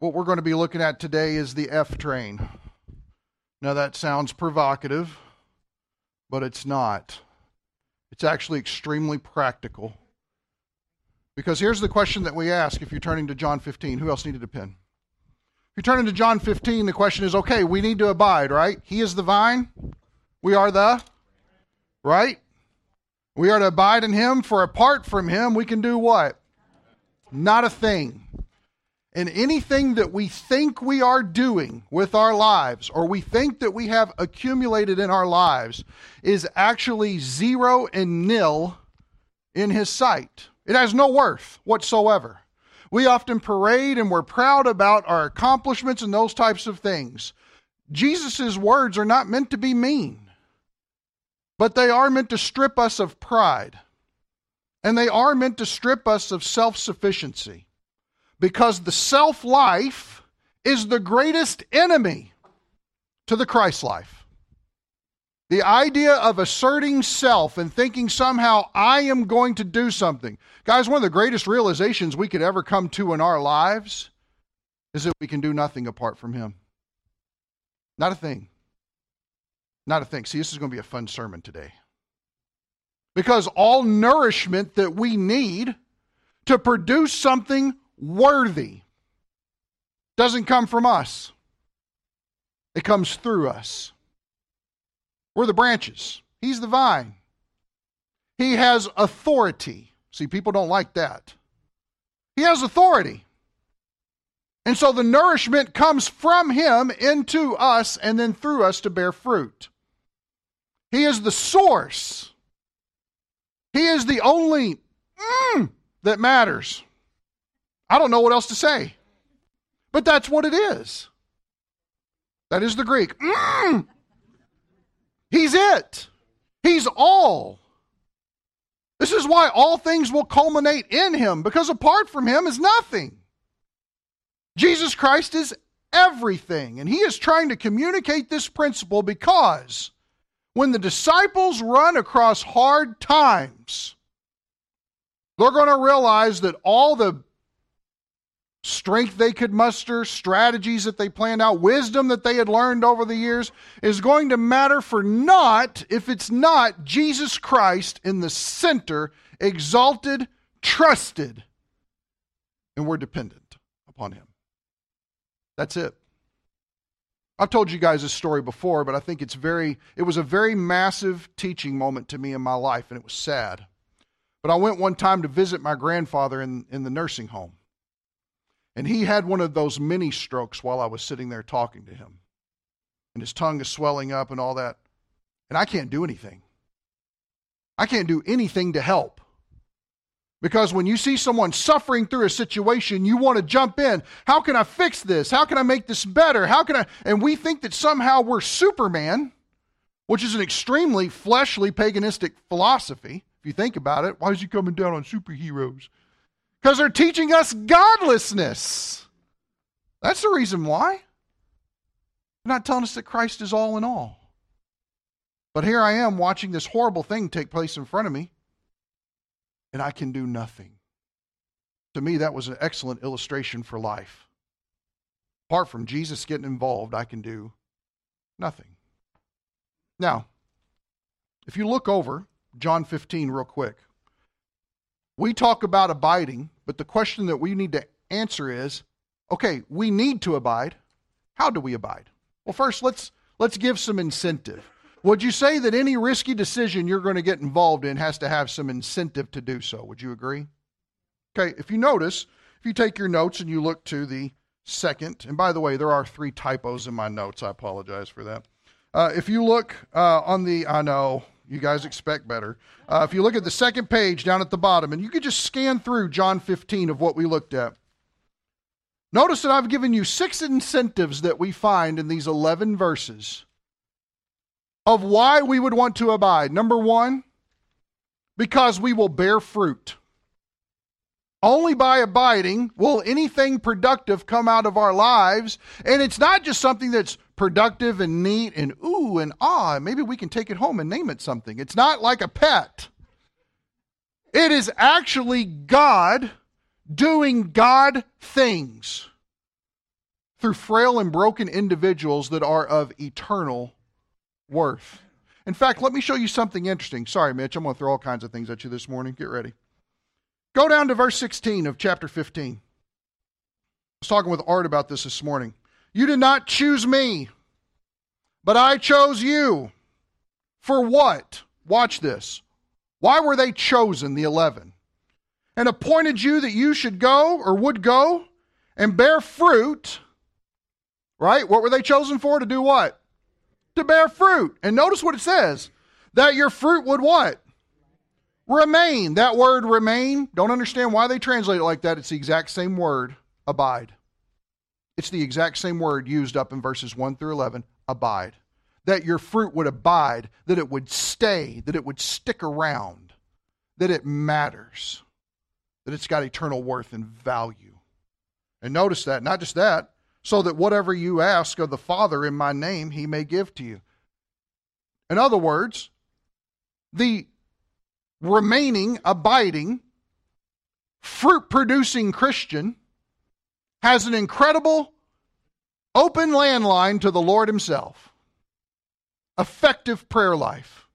what we're going to be looking at today is the F train. Now, that sounds provocative, but it's not. It's actually extremely practical. Because here's the question that we ask if you're turning to John 15. Who else needed a pen? If you're turning to John 15, the question is okay, we need to abide, right? He is the vine. We are the, right? We are to abide in him, for apart from him, we can do what? Not a thing. And anything that we think we are doing with our lives, or we think that we have accumulated in our lives, is actually zero and nil in His sight. It has no worth whatsoever. We often parade and we're proud about our accomplishments and those types of things. Jesus' words are not meant to be mean, but they are meant to strip us of pride. And they are meant to strip us of self sufficiency because the self life is the greatest enemy to the Christ life. The idea of asserting self and thinking somehow I am going to do something. Guys, one of the greatest realizations we could ever come to in our lives is that we can do nothing apart from Him. Not a thing. Not a thing. See, this is going to be a fun sermon today. Because all nourishment that we need to produce something worthy doesn't come from us, it comes through us. We're the branches, He's the vine. He has authority. See, people don't like that. He has authority. And so the nourishment comes from Him into us and then through us to bear fruit. He is the source. He is the only mm, that matters. I don't know what else to say. But that's what it is. That is the Greek. Mm. He's it. He's all. This is why all things will culminate in him, because apart from him is nothing. Jesus Christ is everything. And he is trying to communicate this principle because when the disciples run across hard times, they're going to realize that all the strength they could muster, strategies that they planned out, wisdom that they had learned over the years is going to matter for naught if it's not Jesus Christ in the center, exalted, trusted, and we're dependent upon Him. That's it. I've told you guys this story before, but I think it's very, it was a very massive teaching moment to me in my life, and it was sad. But I went one time to visit my grandfather in, in the nursing home. And he had one of those mini strokes while I was sitting there talking to him. And his tongue is swelling up and all that. And I can't do anything. I can't do anything to help. Because when you see someone suffering through a situation, you want to jump in. How can I fix this? How can I make this better? How can I? And we think that somehow we're Superman, which is an extremely fleshly paganistic philosophy. If you think about it, why is he coming down on superheroes? Because they're teaching us godlessness. That's the reason why. They're not telling us that Christ is all in all. But here I am watching this horrible thing take place in front of me, and I can do nothing. To me, that was an excellent illustration for life. Apart from Jesus getting involved, I can do nothing. Now, if you look over John 15 real quick, we talk about abiding, but the question that we need to answer is okay, we need to abide. How do we abide? Well, first, let's, let's give some incentive. Would you say that any risky decision you're going to get involved in has to have some incentive to do so? Would you agree? Okay, if you notice, if you take your notes and you look to the second, and by the way, there are three typos in my notes. I apologize for that. Uh, if you look uh, on the, I know, you guys expect better. Uh, if you look at the second page down at the bottom, and you could just scan through John 15 of what we looked at. Notice that I've given you six incentives that we find in these 11 verses of why we would want to abide. Number one, because we will bear fruit. Only by abiding will anything productive come out of our lives. And it's not just something that's productive and neat and ooh and ah. Maybe we can take it home and name it something. It's not like a pet. It is actually God doing God things. through frail and broken individuals that are of eternal worth. In fact, let me show you something interesting. Sorry, Mitch, I'm going to throw all kinds of things at you this morning. Get ready. Go down to verse 16 of chapter 15. I was talking with Art about this this morning. You did not choose me, but I chose you. For what? Watch this. Why were they chosen, the 11? And appointed you that you should go or would go and bear fruit. Right? What were they chosen for? To do what? To bear fruit. And notice what it says that your fruit would what? Remain. That word remain, don't understand why they translate it like that. It's the exact same word, abide. It's the exact same word used up in verses 1 through 11, abide that your fruit would abide, that it would stay, that it would stick around, that it matters, that it's got eternal worth and value. And notice that, not just that, so that whatever you ask of the Father in my name, he may give to you. In other words, the remaining, abiding, fruit producing Christian has an incredible open landline to the Lord Himself effective prayer life.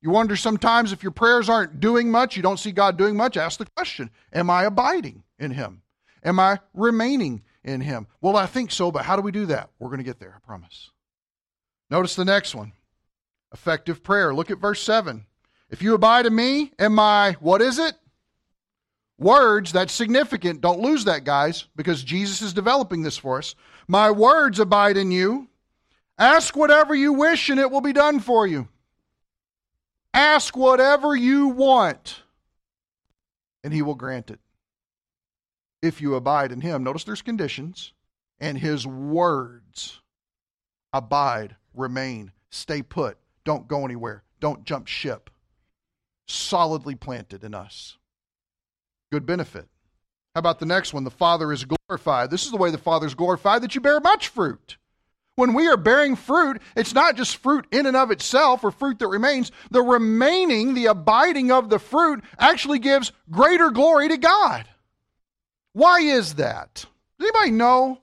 You wonder sometimes if your prayers aren't doing much, you don't see God doing much, ask the question Am I abiding in Him? Am I remaining in Him? Well, I think so, but how do we do that? We're going to get there, I promise. Notice the next one effective prayer. Look at verse 7. If you abide in me and my, what is it? Words, that's significant. Don't lose that, guys, because Jesus is developing this for us. My words abide in you, Ask whatever you wish and it will be done for you. Ask whatever you want and he will grant it. If you abide in him, notice there's conditions, and his words abide, remain, stay put, don't go anywhere, don't jump ship. Solidly planted in us. Good benefit. How about the next one? The Father is glorified. This is the way the Father is glorified that you bear much fruit. When we are bearing fruit, it's not just fruit in and of itself or fruit that remains. The remaining, the abiding of the fruit actually gives greater glory to God. Why is that? Does anybody know?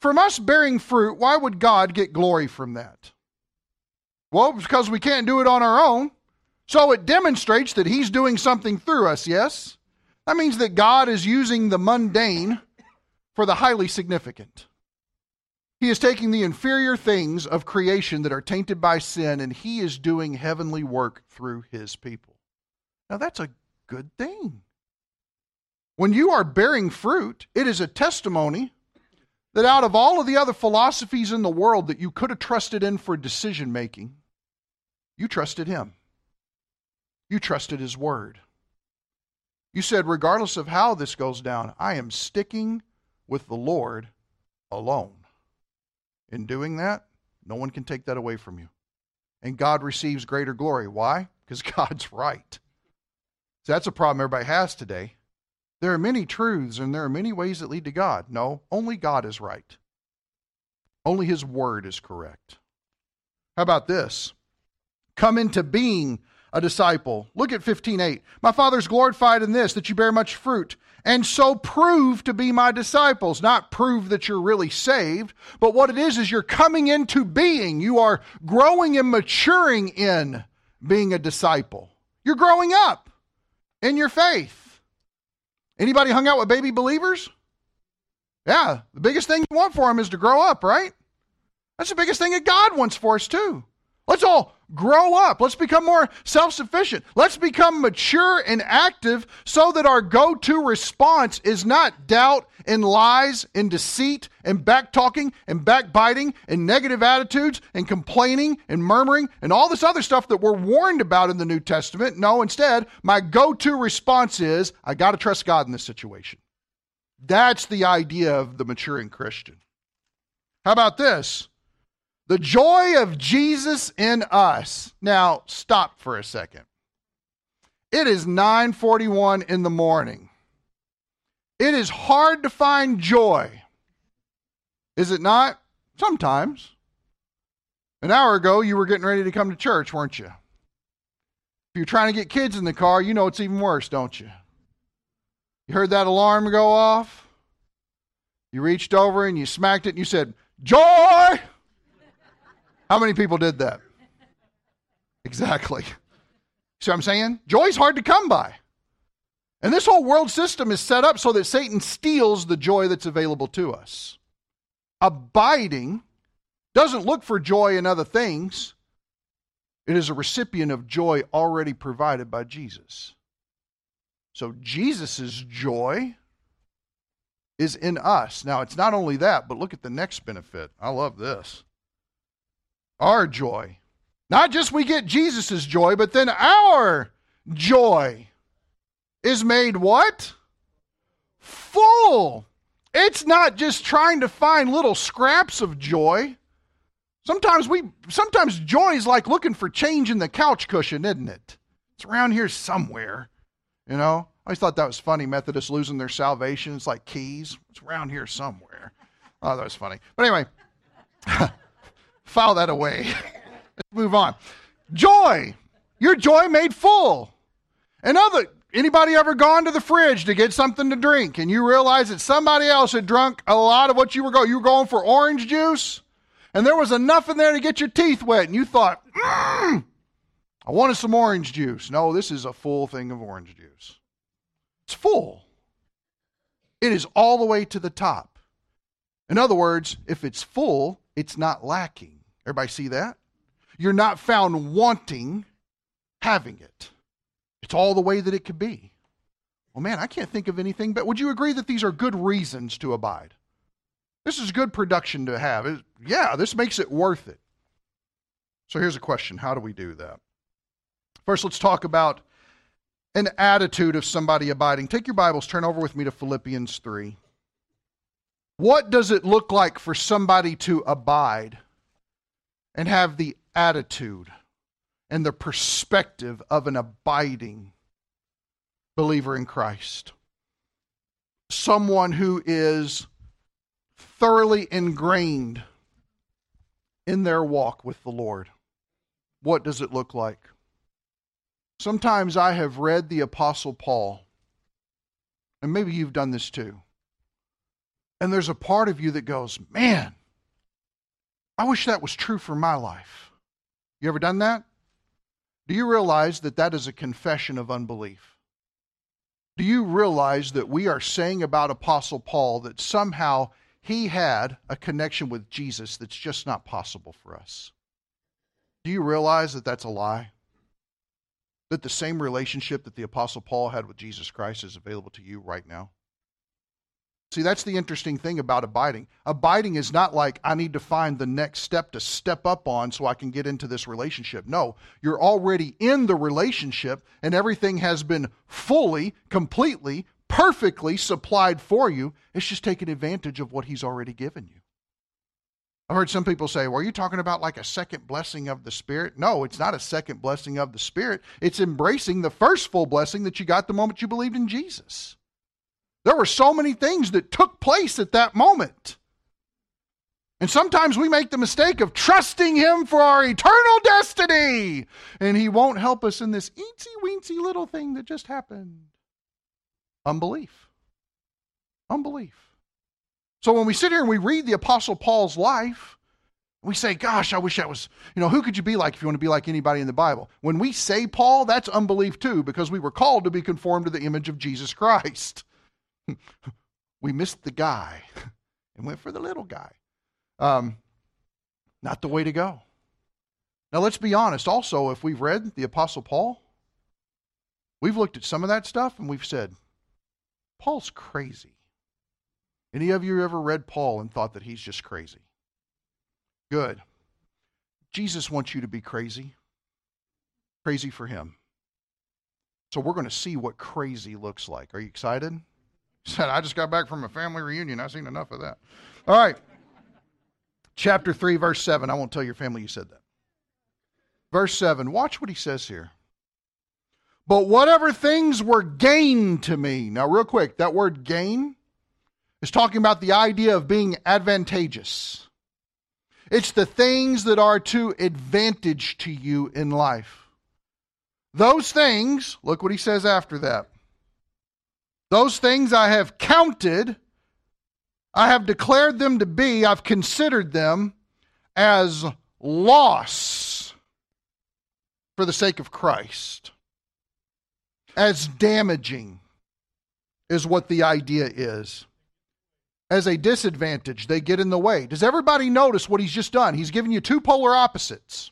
From us bearing fruit, why would God get glory from that? Well, because we can't do it on our own. So it demonstrates that He's doing something through us, yes? That means that God is using the mundane for the highly significant. He is taking the inferior things of creation that are tainted by sin and he is doing heavenly work through his people. Now, that's a good thing. When you are bearing fruit, it is a testimony that out of all of the other philosophies in the world that you could have trusted in for decision making, you trusted him. You trusted his word. You said, regardless of how this goes down, I am sticking with the Lord alone. In doing that, no one can take that away from you. And God receives greater glory. Why? Because God's right. So that's a problem everybody has today. There are many truths and there are many ways that lead to God. No, only God is right. Only His Word is correct. How about this? Come into being a disciple. Look at 15:8. My Father's glorified in this that you bear much fruit and so prove to be my disciples. Not prove that you're really saved, but what it is is you're coming into being. You are growing and maturing in being a disciple. You're growing up in your faith. Anybody hung out with baby believers? Yeah, the biggest thing you want for them is to grow up, right? That's the biggest thing that God wants for us too. Let's all grow up. Let's become more self sufficient. Let's become mature and active so that our go to response is not doubt and lies and deceit and back talking and backbiting and negative attitudes and complaining and murmuring and all this other stuff that we're warned about in the New Testament. No, instead, my go to response is I got to trust God in this situation. That's the idea of the maturing Christian. How about this? The joy of Jesus in us. Now, stop for a second. It is 9:41 in the morning. It is hard to find joy. Is it not? Sometimes. An hour ago, you were getting ready to come to church, weren't you? If you're trying to get kids in the car, you know it's even worse, don't you? You heard that alarm go off? You reached over and you smacked it and you said, Joy! How many people did that? Exactly. See what I'm saying? Joy's hard to come by. And this whole world system is set up so that Satan steals the joy that's available to us. Abiding doesn't look for joy in other things, it is a recipient of joy already provided by Jesus. So Jesus' joy is in us. Now, it's not only that, but look at the next benefit. I love this. Our joy. Not just we get Jesus' joy, but then our joy is made what? Full. It's not just trying to find little scraps of joy. Sometimes we sometimes joy is like looking for change in the couch cushion, isn't it? It's around here somewhere. You know? I always thought that was funny. Methodists losing their salvation. It's like keys. It's around here somewhere. Oh, that was funny. But anyway, file that away. Let's move on. Joy. Your joy made full. Another anybody ever gone to the fridge to get something to drink and you realize that somebody else had drunk a lot of what you were going you were going for orange juice and there was enough in there to get your teeth wet and you thought mm, i wanted some orange juice no this is a full thing of orange juice it's full it is all the way to the top in other words if it's full it's not lacking everybody see that you're not found wanting having it it's all the way that it could be. Well, man, I can't think of anything, but would you agree that these are good reasons to abide? This is good production to have. It, yeah, this makes it worth it. So here's a question How do we do that? First, let's talk about an attitude of somebody abiding. Take your Bibles, turn over with me to Philippians 3. What does it look like for somebody to abide and have the attitude and the perspective of an abiding believer in Christ. Someone who is thoroughly ingrained in their walk with the Lord. What does it look like? Sometimes I have read the Apostle Paul, and maybe you've done this too. And there's a part of you that goes, Man, I wish that was true for my life. You ever done that? Do you realize that that is a confession of unbelief? Do you realize that we are saying about Apostle Paul that somehow he had a connection with Jesus that's just not possible for us? Do you realize that that's a lie? That the same relationship that the Apostle Paul had with Jesus Christ is available to you right now? See, that's the interesting thing about abiding. Abiding is not like I need to find the next step to step up on so I can get into this relationship. No, you're already in the relationship and everything has been fully, completely, perfectly supplied for you. It's just taking advantage of what He's already given you. I've heard some people say, well, are you talking about like a second blessing of the Spirit? No, it's not a second blessing of the Spirit. It's embracing the first full blessing that you got the moment you believed in Jesus. There were so many things that took place at that moment. And sometimes we make the mistake of trusting Him for our eternal destiny, and He won't help us in this eensy weensy little thing that just happened. Unbelief. Unbelief. So when we sit here and we read the Apostle Paul's life, we say, Gosh, I wish I was, you know, who could you be like if you want to be like anybody in the Bible? When we say Paul, that's unbelief too, because we were called to be conformed to the image of Jesus Christ. We missed the guy and went for the little guy. Um, not the way to go. Now, let's be honest. Also, if we've read the Apostle Paul, we've looked at some of that stuff and we've said, Paul's crazy. Any of you ever read Paul and thought that he's just crazy? Good. Jesus wants you to be crazy. Crazy for him. So we're going to see what crazy looks like. Are you excited? said, I just got back from a family reunion. I've seen enough of that. All right. Chapter 3, verse 7. I won't tell your family you said that. Verse 7. Watch what he says here. But whatever things were gain to me. Now, real quick, that word gain is talking about the idea of being advantageous. It's the things that are to advantage to you in life. Those things, look what he says after that those things I have counted I have declared them to be, I've considered them as loss for the sake of Christ. As damaging is what the idea is. As a disadvantage, they get in the way. Does everybody notice what he's just done? He's given you two polar opposites.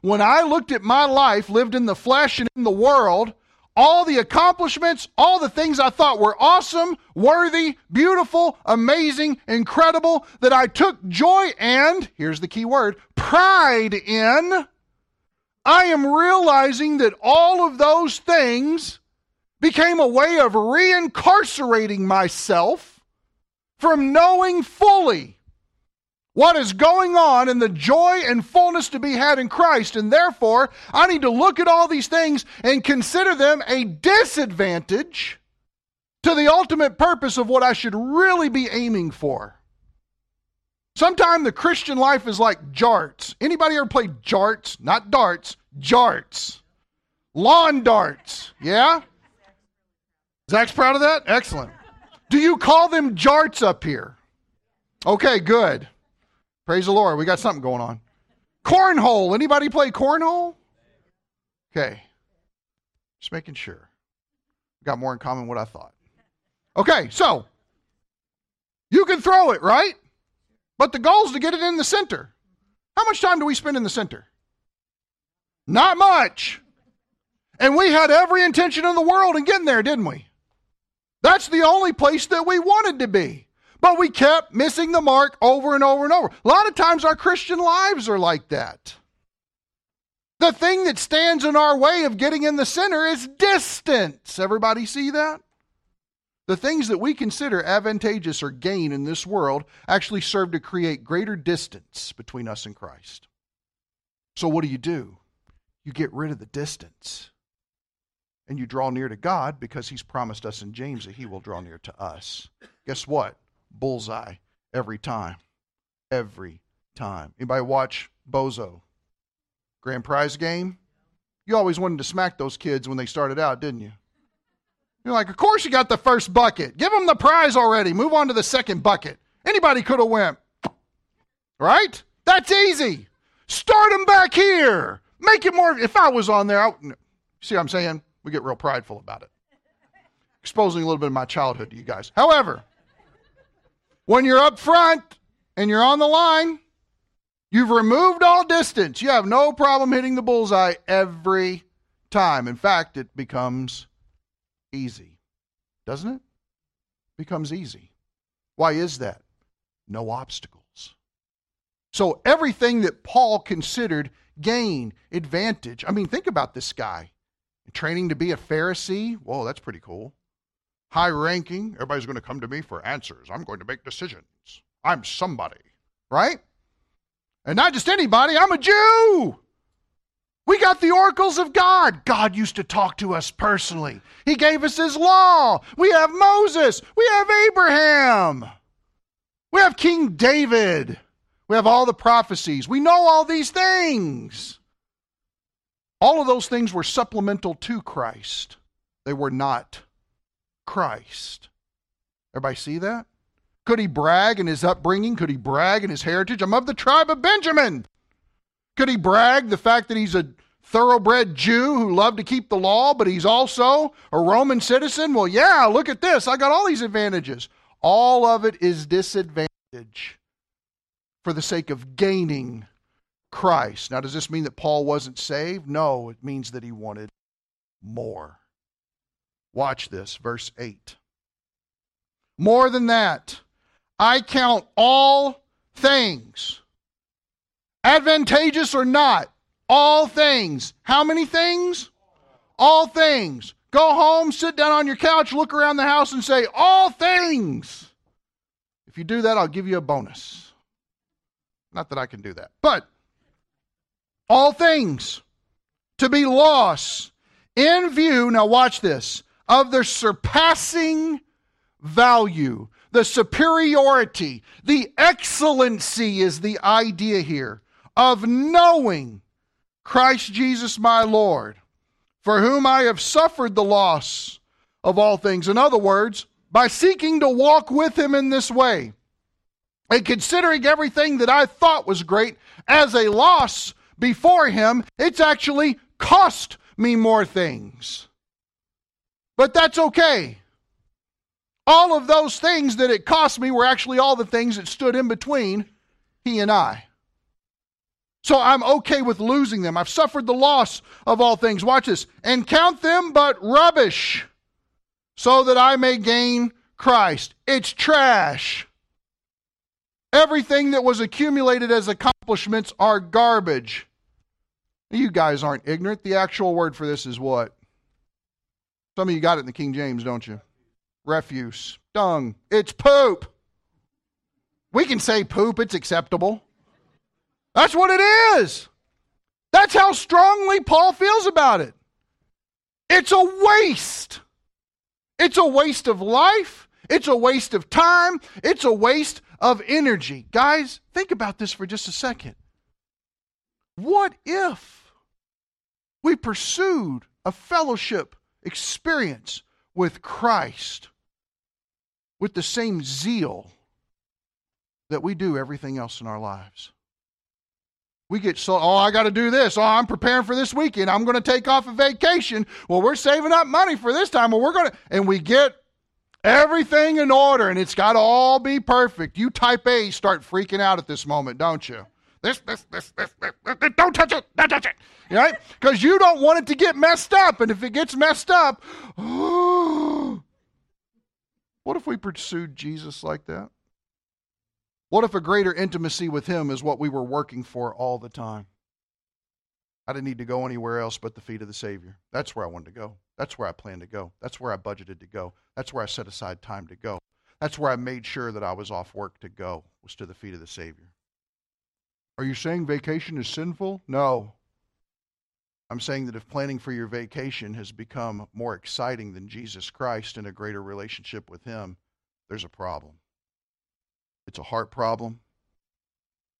When I looked at my life, lived in the flesh and in the world, all the accomplishments, all the things I thought were awesome, worthy, beautiful, amazing, incredible, that I took joy and, here's the key word, pride in, I am realizing that all of those things became a way of reincarcerating myself from knowing fully what is going on and the joy and fullness to be had in Christ. And therefore, I need to look at all these things and consider them a disadvantage to the ultimate purpose of what I should really be aiming for. Sometimes the Christian life is like jarts. Anybody ever played jarts? Not darts, jarts. Lawn darts. Yeah? Zach's proud of that? Excellent. Do you call them jarts up here? Okay, good. Praise the Lord. We got something going on. Cornhole. Anybody play cornhole? Okay. Just making sure. Got more in common what I thought. Okay, so you can throw it, right? But the goal is to get it in the center. How much time do we spend in the center? Not much. And we had every intention in the world in getting there, didn't we? That's the only place that we wanted to be. But we kept missing the mark over and over and over. A lot of times our Christian lives are like that. The thing that stands in our way of getting in the center is distance. Everybody see that? The things that we consider advantageous or gain in this world actually serve to create greater distance between us and Christ. So, what do you do? You get rid of the distance and you draw near to God because He's promised us in James that He will draw near to us. Guess what? Bullseye every time. Every time. Anybody watch Bozo? Grand prize game? You always wanted to smack those kids when they started out, didn't you? You're like, of course you got the first bucket. Give them the prize already. Move on to the second bucket. Anybody could have went. Right? That's easy. Start them back here. Make it more. If I was on there, I, see what I'm saying? We get real prideful about it. Exposing a little bit of my childhood to you guys. However, when you're up front and you're on the line, you've removed all distance. You have no problem hitting the bullseye every time. In fact, it becomes easy. Doesn't it? Becomes easy. Why is that? No obstacles. So everything that Paul considered gain, advantage. I mean, think about this guy. Training to be a Pharisee. Whoa, that's pretty cool high ranking. Everybody's going to come to me for answers. I'm going to make decisions. I'm somebody, right? And not just anybody, I'm a Jew. We got the oracles of God. God used to talk to us personally. He gave us His law. We have Moses. We have Abraham. We have King David. We have all the prophecies. We know all these things. All of those things were supplemental to Christ, they were not Christ. Everybody see that? Could he brag in his upbringing? Could he brag in his heritage? I'm of the tribe of Benjamin. Could he brag the fact that he's a thoroughbred Jew who loved to keep the law, but he's also a Roman citizen? Well, yeah, look at this. I got all these advantages. All of it is disadvantage for the sake of gaining Christ. Now, does this mean that Paul wasn't saved? No, it means that he wanted more. Watch this, verse 8. More than that, I count all things, advantageous or not, all things. How many things? All things. Go home, sit down on your couch, look around the house, and say, All things. If you do that, I'll give you a bonus. Not that I can do that, but all things to be lost in view. Now, watch this of the surpassing value, the superiority, the excellency is the idea here of knowing Christ Jesus my Lord, for whom I have suffered the loss of all things. In other words, by seeking to walk with him in this way. And considering everything that I thought was great as a loss before him, it's actually cost me more things. But that's okay. All of those things that it cost me were actually all the things that stood in between he and I. So I'm okay with losing them. I've suffered the loss of all things. Watch this. And count them but rubbish so that I may gain Christ. It's trash. Everything that was accumulated as accomplishments are garbage. You guys aren't ignorant. The actual word for this is what? Some of you got it in the King James, don't you? Refuse. Dung. It's poop. We can say poop, it's acceptable. That's what it is. That's how strongly Paul feels about it. It's a waste. It's a waste of life. It's a waste of time. It's a waste of energy. Guys, think about this for just a second. What if we pursued a fellowship experience with Christ with the same zeal that we do everything else in our lives? We get so, oh, I got to do this. Oh, I'm preparing for this weekend. I'm going to take off a vacation. Well, we're saving up money for this time. Well, we're going to, and we get everything in order and it's got to all be perfect. You type A start freaking out at this moment, don't you? This, this, this, this, this, this don't touch it, don't touch it. Right? Because you don't want it to get messed up. And if it gets messed up, what if we pursued Jesus like that? What if a greater intimacy with Him is what we were working for all the time? I didn't need to go anywhere else but the feet of the Savior. That's where I wanted to go. That's where I planned to go. That's where I budgeted to go. That's where I set aside time to go. That's where I made sure that I was off work to go, was to the feet of the Savior. Are you saying vacation is sinful? No. I'm saying that if planning for your vacation has become more exciting than Jesus Christ and a greater relationship with Him, there's a problem. It's a heart problem,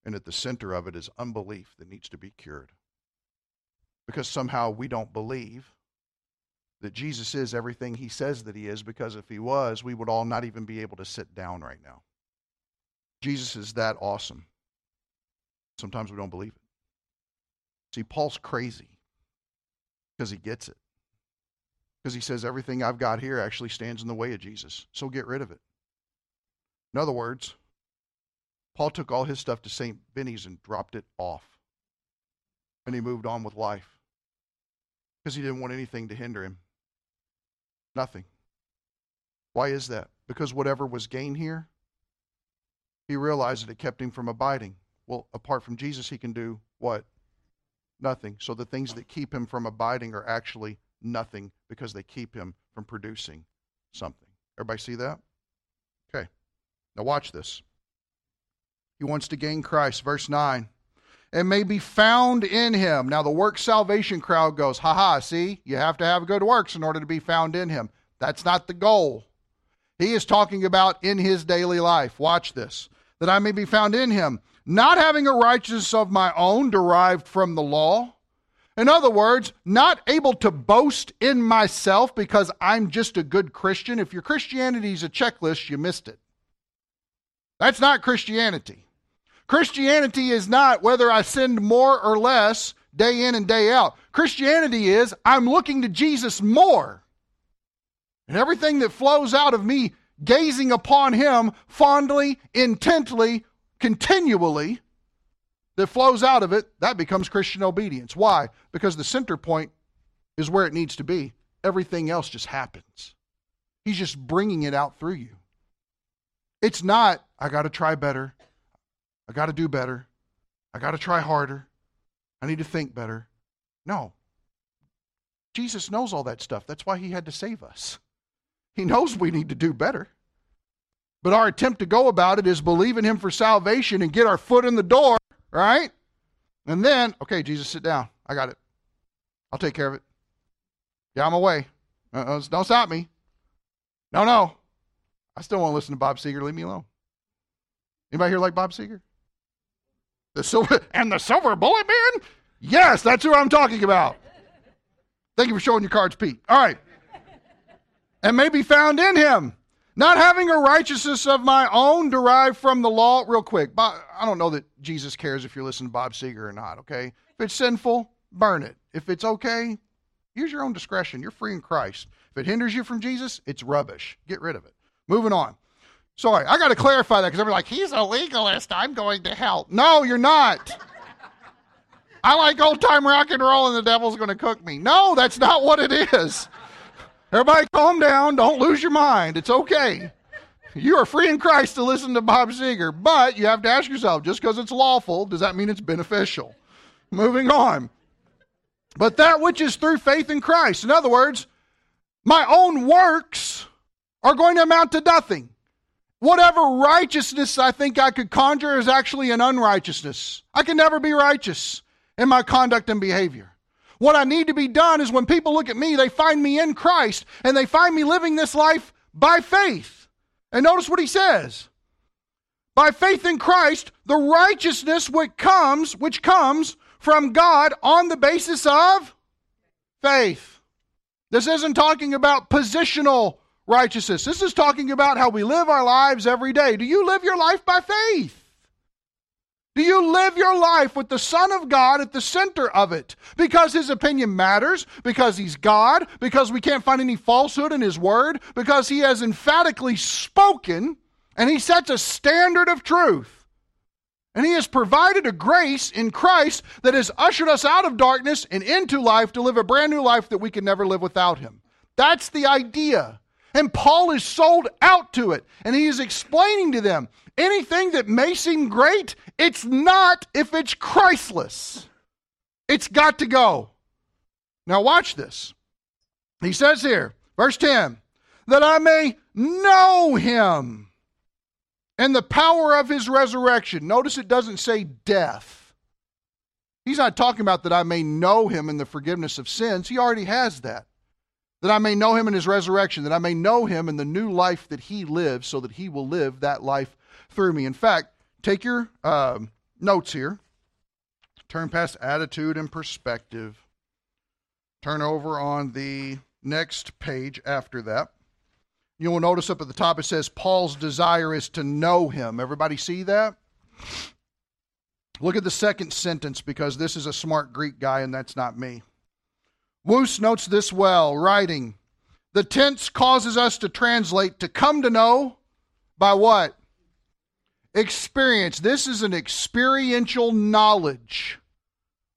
and at the center of it is unbelief that needs to be cured. Because somehow we don't believe that Jesus is everything he says that he is, because if he was, we would all not even be able to sit down right now. Jesus is that awesome. Sometimes we don't believe it. See, Paul's crazy because he gets it. Because he says everything I've got here actually stands in the way of Jesus. So get rid of it. In other words, Paul took all his stuff to St. Benny's and dropped it off. And he moved on with life because he didn't want anything to hinder him. Nothing. Why is that? Because whatever was gained here, he realized that it kept him from abiding. Well, apart from Jesus, he can do what? Nothing. So the things that keep him from abiding are actually nothing because they keep him from producing something. Everybody see that? Okay. Now watch this. He wants to gain Christ. Verse 9. And may be found in him. Now, the work salvation crowd goes, ha ha, see, you have to have good works in order to be found in him. That's not the goal. He is talking about in his daily life. Watch this. That I may be found in him, not having a righteousness of my own derived from the law. In other words, not able to boast in myself because I'm just a good Christian. If your Christianity is a checklist, you missed it. That's not Christianity. Christianity is not whether I sinned more or less day in and day out. Christianity is I'm looking to Jesus more. And everything that flows out of me gazing upon him fondly, intently, continually, that flows out of it, that becomes Christian obedience. Why? Because the center point is where it needs to be. Everything else just happens. He's just bringing it out through you. It's not, I got to try better. I got to do better. I got to try harder. I need to think better. No. Jesus knows all that stuff. That's why he had to save us. He knows we need to do better. But our attempt to go about it is believe in him for salvation and get our foot in the door, right? And then, okay, Jesus, sit down. I got it. I'll take care of it. Yeah, I'm away. Uh, don't stop me. No, no. I still want to listen to Bob Seger. Leave me alone. Anybody here like Bob Seger? The silver and the silver bullet man? Yes, that's who I'm talking about. Thank you for showing your cards, Pete. All right. And may be found in him, Not having a righteousness of my own derived from the law. Real quick, I don't know that Jesus cares if you're listening to Bob Seger or not, okay? If it's sinful, burn it. If it's okay, use your own discretion. You're free in Christ. If it hinders you from Jesus, it's rubbish. Get rid of it. Moving on. Sorry, I got to clarify that because everyone's like, he's a legalist. I'm going to hell. No, you're not. I like old time rock and roll and the devil's going to cook me. No, that's not what it is. Everybody calm down. Don't lose your mind. It's okay. You are free in Christ to listen to Bob Seger, but you have to ask yourself just because it's lawful, does that mean it's beneficial? Moving on. But that which is through faith in Christ. In other words, my own works are going to amount to nothing. Whatever righteousness I think I could conjure is actually an unrighteousness. I can never be righteous in my conduct and behavior. What I need to be done is when people look at me, they find me in Christ and they find me living this life by faith. And notice what he says. By faith in Christ, the righteousness which comes, which comes from God on the basis of faith. This isn't talking about positional righteousness. This is talking about how we live our lives every day. Do you live your life by faith? Do you live your life with the Son of God at the center of it? Because his opinion matters, because he's God, because we can't find any falsehood in his word, because he has emphatically spoken and he sets a standard of truth. And he has provided a grace in Christ that has ushered us out of darkness and into life to live a brand new life that we can never live without him. That's the idea. And Paul is sold out to it. And he is explaining to them anything that may seem great, it's not if it's Christless. It's got to go. Now, watch this. He says here, verse 10, that I may know him and the power of his resurrection. Notice it doesn't say death. He's not talking about that I may know him in the forgiveness of sins. He already has that that I may know him in his resurrection, that I may know him in the new life that he lives, so that he will live that life through me. In fact, take your uh, notes here, turn past attitude and perspective, turn over on the next page after that. You will notice up at the top it says Paul's desire is to know him. Everybody see that? Look at the second sentence because this is a smart Greek guy and that's not me. Wuest notes this well, writing, The tense causes us to translate to come to know by what? Experience. This is an experiential knowledge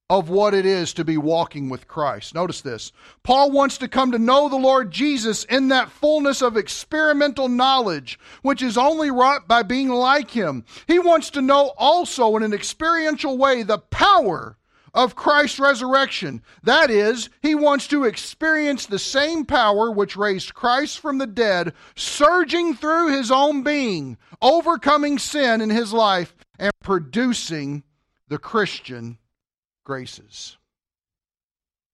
of what it is to be walking with Christ. Notice this. Paul wants to come to know the Lord Jesus in that fullness of experimental knowledge, which is only wrought by being like him. He wants to know also in an experiential way the power of Christ's resurrection. That is, he wants to experience the same power which raised Christ from the dead, surging through his own being, overcoming sin in his life, and producing the Christian graces.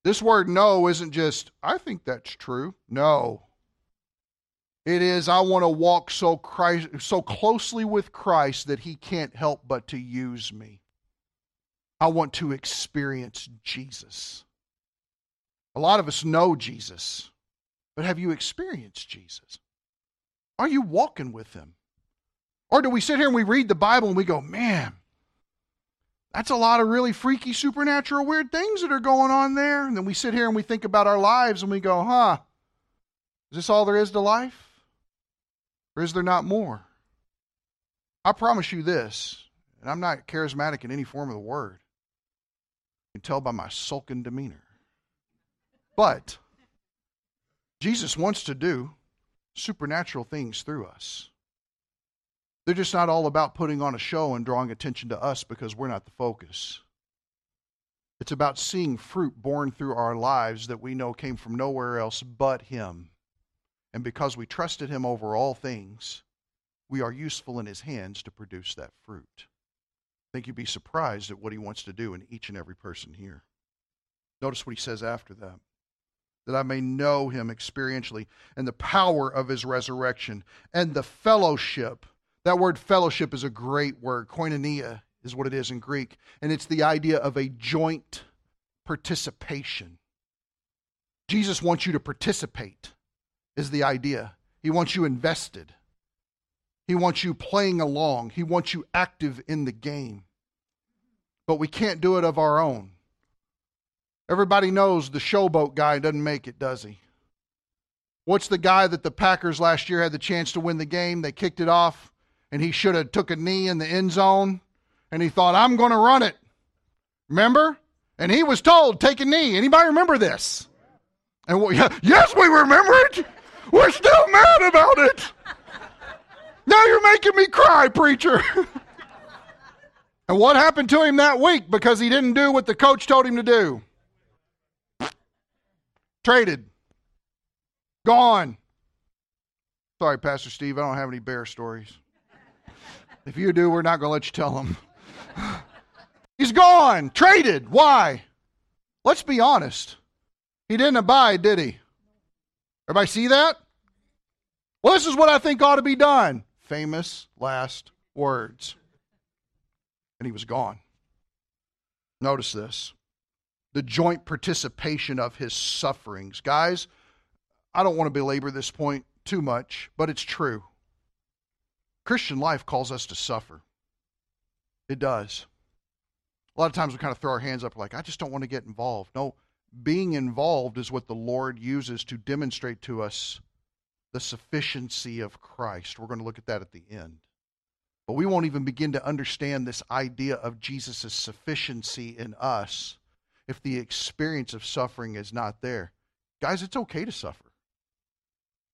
This word no isn't just, I think that's true. No. It is, I want to walk so, Christ, so closely with Christ that he can't help but to use me. I want to experience Jesus. A lot of us know Jesus, but have you experienced Jesus? Are you walking with him? Or do we sit here and we read the Bible and we go, man, that's a lot of really freaky, supernatural, weird things that are going on there. And then we sit here and we think about our lives and we go, huh, is this all there is to life? Or is there not more? I promise you this, and I'm not charismatic in any form of the word can tell by my sulking demeanor. But Jesus wants to do supernatural things through us. They're just not all about putting on a show and drawing attention to us because we're not the focus. It's about seeing fruit born through our lives that we know came from nowhere else but Him. And because we trusted Him over all things, we are useful in His hands to produce that fruit. I think you'd be surprised at what he wants to do in each and every person here. Notice what he says after that that I may know him experientially and the power of his resurrection and the fellowship. That word fellowship is a great word. Koinonia is what it is in Greek, and it's the idea of a joint participation. Jesus wants you to participate, is the idea. He wants you invested. He wants you playing along. He wants you active in the game. But we can't do it of our own. Everybody knows the showboat guy doesn't make it, does he? What's the guy that the Packers last year had the chance to win the game? They kicked it off, and he should have took a knee in the end zone, and he thought, "I'm going to run it." Remember? And he was told, "Take a knee." Anybody remember this? And we, yes, we remember it. We're still mad about it. Now you're making me cry, preacher. and what happened to him that week because he didn't do what the coach told him to do? Traded. Gone. Sorry, Pastor Steve, I don't have any bear stories. If you do, we're not going to let you tell them. He's gone. Traded. Why? Let's be honest. He didn't abide, did he? Everybody see that? Well, this is what I think ought to be done. Famous last words. And he was gone. Notice this the joint participation of his sufferings. Guys, I don't want to belabor this point too much, but it's true. Christian life calls us to suffer. It does. A lot of times we kind of throw our hands up like, I just don't want to get involved. No, being involved is what the Lord uses to demonstrate to us the sufficiency of Christ. We're going to look at that at the end. But we won't even begin to understand this idea of Jesus' sufficiency in us if the experience of suffering is not there. Guys, it's okay to suffer.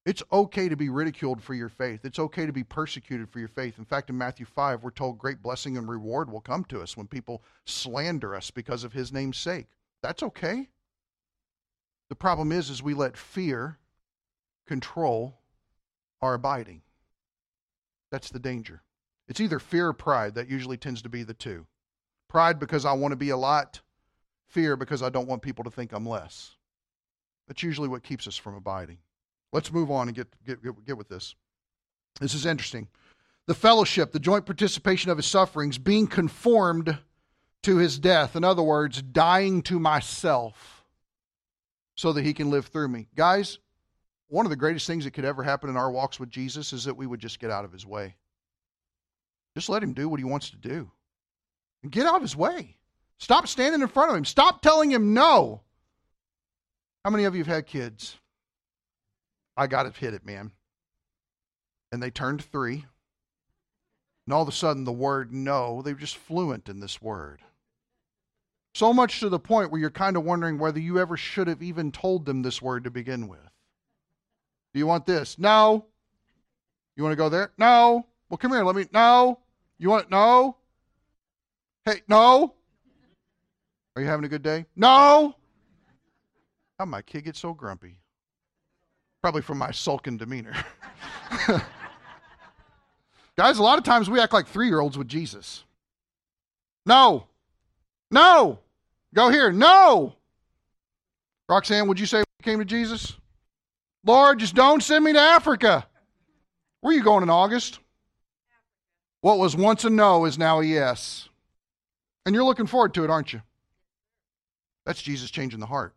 It's okay to be ridiculed for your faith. It's okay to be persecuted for your faith. In fact, in Matthew 5, we're told great blessing and reward will come to us when people slander us because of his name's sake. That's okay. The problem is is we let fear control our abiding. That's the danger. It's either fear or pride. That usually tends to be the two. Pride because I want to be a lot, fear because I don't want people to think I'm less. That's usually what keeps us from abiding. Let's move on and get, get, get, get with this. This is interesting. The fellowship, the joint participation of his sufferings, being conformed to his death. In other words, dying to myself so that he can live through me. Guys, one of the greatest things that could ever happen in our walks with Jesus is that we would just get out of his way. Just let him do what he wants to do. And get out of his way. Stop standing in front of him. Stop telling him no. How many of you have had kids? I got to hit it, man. And they turned three. And all of a sudden, the word no, they were just fluent in this word. So much to the point where you're kind of wondering whether you ever should have even told them this word to begin with. Do you want this? No. You want to go there? No. Well, come here. Let me. No. You want it? No. Hey, no. Are you having a good day? No. How my kid gets so grumpy? Probably from my sulking demeanor. Guys, a lot of times we act like three year olds with Jesus. No. No. Go here. No. Roxanne, would you say you came to Jesus? Lord, just don't send me to Africa. Where are you going in August? What was once a no is now a yes. And you're looking forward to it, aren't you? That's Jesus changing the heart.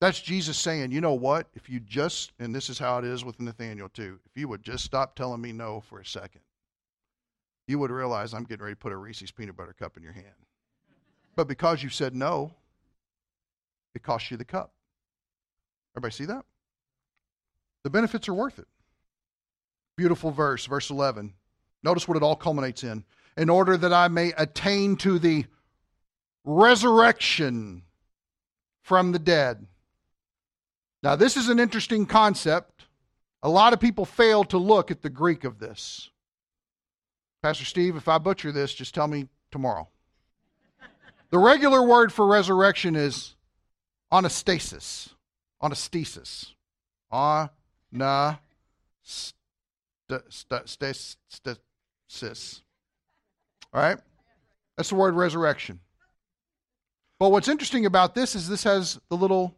That's Jesus saying, you know what? If you just, and this is how it is with Nathaniel too, if you would just stop telling me no for a second, you would realize I'm getting ready to put a Reese's peanut butter cup in your hand. But because you said no, it costs you the cup. Everybody see that? The benefits are worth it. Beautiful verse, verse 11. Notice what it all culminates in. In order that I may attain to the resurrection from the dead. Now, this is an interesting concept. A lot of people fail to look at the Greek of this. Pastor Steve, if I butcher this, just tell me tomorrow. the regular word for resurrection is anastasis. Anastasis. Anastasis. All right? That's the word resurrection. But what's interesting about this is this has the little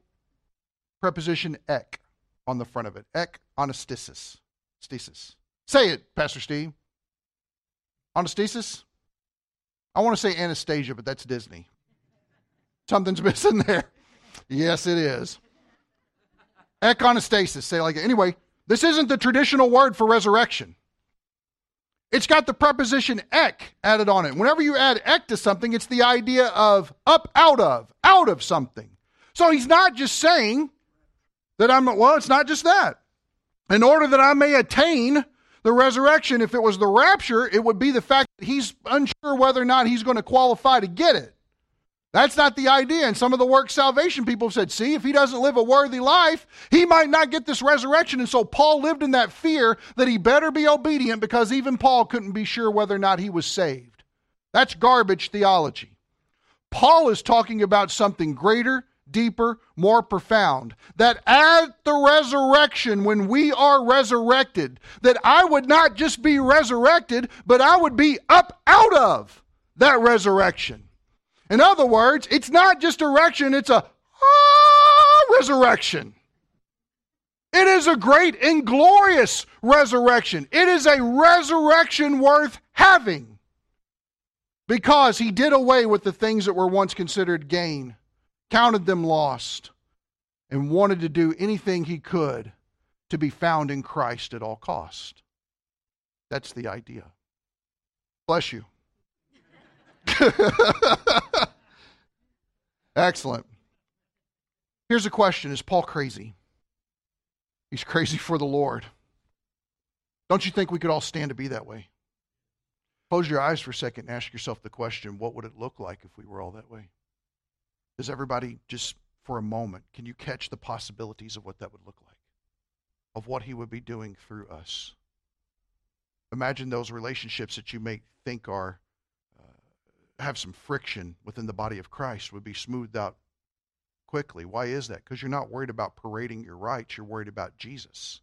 preposition ek on the front of it. Ek anastasis. Stasis. Say it, Pastor Steve. Anastasis? I want to say Anastasia, but that's Disney. Something's missing there. Yes, it is. Ek anastasis. Say like Anyway, This isn't the traditional word for resurrection. It's got the preposition ek added on it. Whenever you add ek to something, it's the idea of up out of, out of something. So he's not just saying that I'm, well, it's not just that. In order that I may attain the resurrection, if it was the rapture, it would be the fact that he's unsure whether or not he's going to qualify to get it. That's not the idea. And some of the work salvation people said, see, if he doesn't live a worthy life, he might not get this resurrection. And so Paul lived in that fear that he better be obedient because even Paul couldn't be sure whether or not he was saved. That's garbage theology. Paul is talking about something greater, deeper, more profound. That at the resurrection, when we are resurrected, that I would not just be resurrected, but I would be up out of that resurrection. In other words, it's not just erection, it's a ah, resurrection. It is a great and glorious resurrection. It is a resurrection worth having because he did away with the things that were once considered gain, counted them lost, and wanted to do anything he could to be found in Christ at all cost. That's the idea. Bless you. Excellent. Here's a question Is Paul crazy? He's crazy for the Lord. Don't you think we could all stand to be that way? Close your eyes for a second and ask yourself the question what would it look like if we were all that way? Does everybody just for a moment, can you catch the possibilities of what that would look like? Of what he would be doing through us? Imagine those relationships that you may think are have some friction within the body of Christ would be smoothed out quickly. Why is that? Because you're not worried about parading your rights, you're worried about Jesus